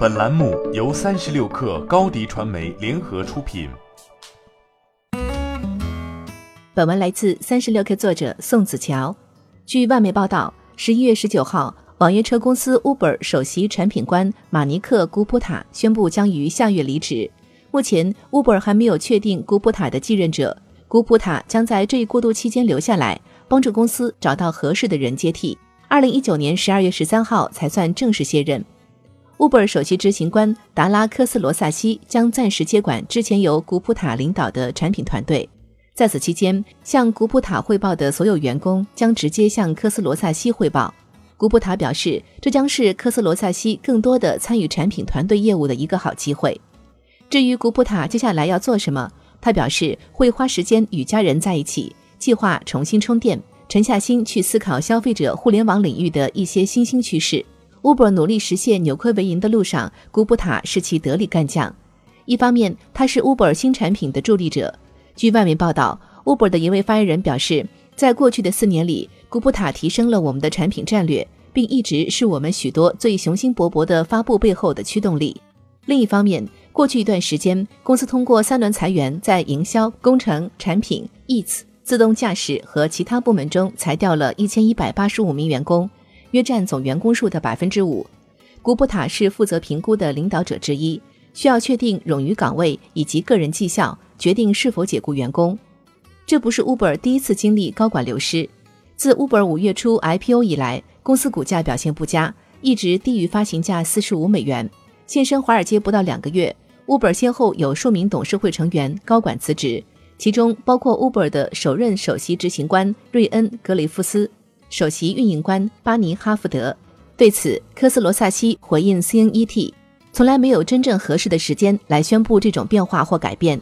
本栏目由三十六氪高低传媒联合出品。本文来自三十六氪作者宋子乔。据外媒报道，十一月十九号，网约车公司 Uber 首席产品官马尼克·古普塔宣布将于下月离职。目前，Uber 还没有确定古普塔的继任者，古普塔将在这一过渡期间留下来，帮助公司找到合适的人接替。二零一九年十二月十三号才算正式卸任。Uber 首席执行官达拉科斯罗萨西将暂时接管之前由古普塔领导的产品团队。在此期间，向古普塔汇报的所有员工将直接向科斯罗萨西汇报。古普塔表示，这将是科斯罗萨西更多的参与产品团队业务的一个好机会。至于古普塔接下来要做什么，他表示会花时间与家人在一起，计划重新充电，沉下心去思考消费者互联网领域的一些新兴趋势。Uber 努力实现扭亏为盈的路上，古普塔是其得力干将。一方面，他是 Uber 新产品的助力者。据外媒报道，Uber 的一位发言人表示，在过去的四年里，古普塔提升了我们的产品战略，并一直是我们许多最雄心勃勃的发布背后的驱动力。另一方面，过去一段时间，公司通过三轮裁员，在营销、工程、产品、Eats、自动驾驶和其他部门中裁掉了一千一百八十五名员工。约占总员工数的百分之五。古普塔是负责评估的领导者之一，需要确定冗余岗位以及个人绩效，决定是否解雇员工。这不是 Uber 第一次经历高管流失。自 Uber 五月初 IPO 以来，公司股价表现不佳，一直低于发行价四十五美元。现身华尔街不到两个月，Uber 先后有数名董事会成员、高管辞职，其中包括 Uber 的首任首席执行官瑞恩·格雷夫斯。首席运营官巴尼·哈福德对此，科斯罗萨西回应 CNET：“ 从来没有真正合适的时间来宣布这种变化或改变。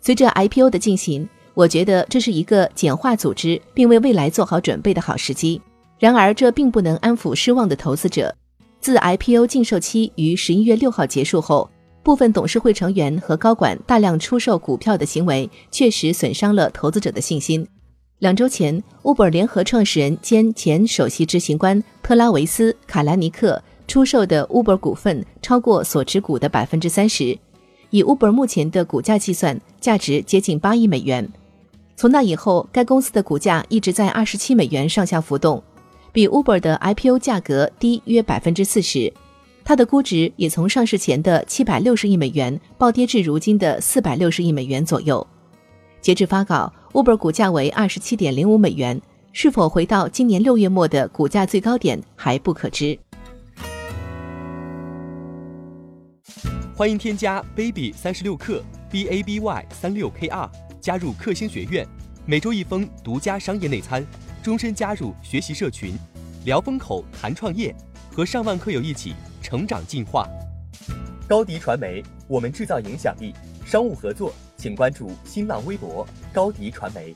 随着 IPO 的进行，我觉得这是一个简化组织并为未来做好准备的好时机。然而，这并不能安抚失望的投资者。自 IPO 禁售期于十一月六号结束后，部分董事会成员和高管大量出售股票的行为，确实损伤了投资者的信心。”两周前，Uber 联合创始人兼前首席执行官特拉维斯·卡兰尼克出售的 Uber 股份超过所持股的百分之三十，以 Uber 目前的股价计算，价值接近八亿美元。从那以后，该公司的股价一直在二十七美元上下浮动，比 Uber 的 IPO 价格低约百分之四十。它的估值也从上市前的七百六十亿美元暴跌至如今的四百六十亿美元左右。截至发稿。Uber 股价为二十七点零五美元，是否回到今年六月末的股价最高点还不可知。欢迎添加 baby 三十六克 b a b y 三六 k r 加入克星学院，每周一封独家商业内参，终身加入学习社群，聊风口谈创业，和上万课友一起成长进化。高迪传媒，我们制造影响力。商务合作。请关注新浪微博高迪传媒。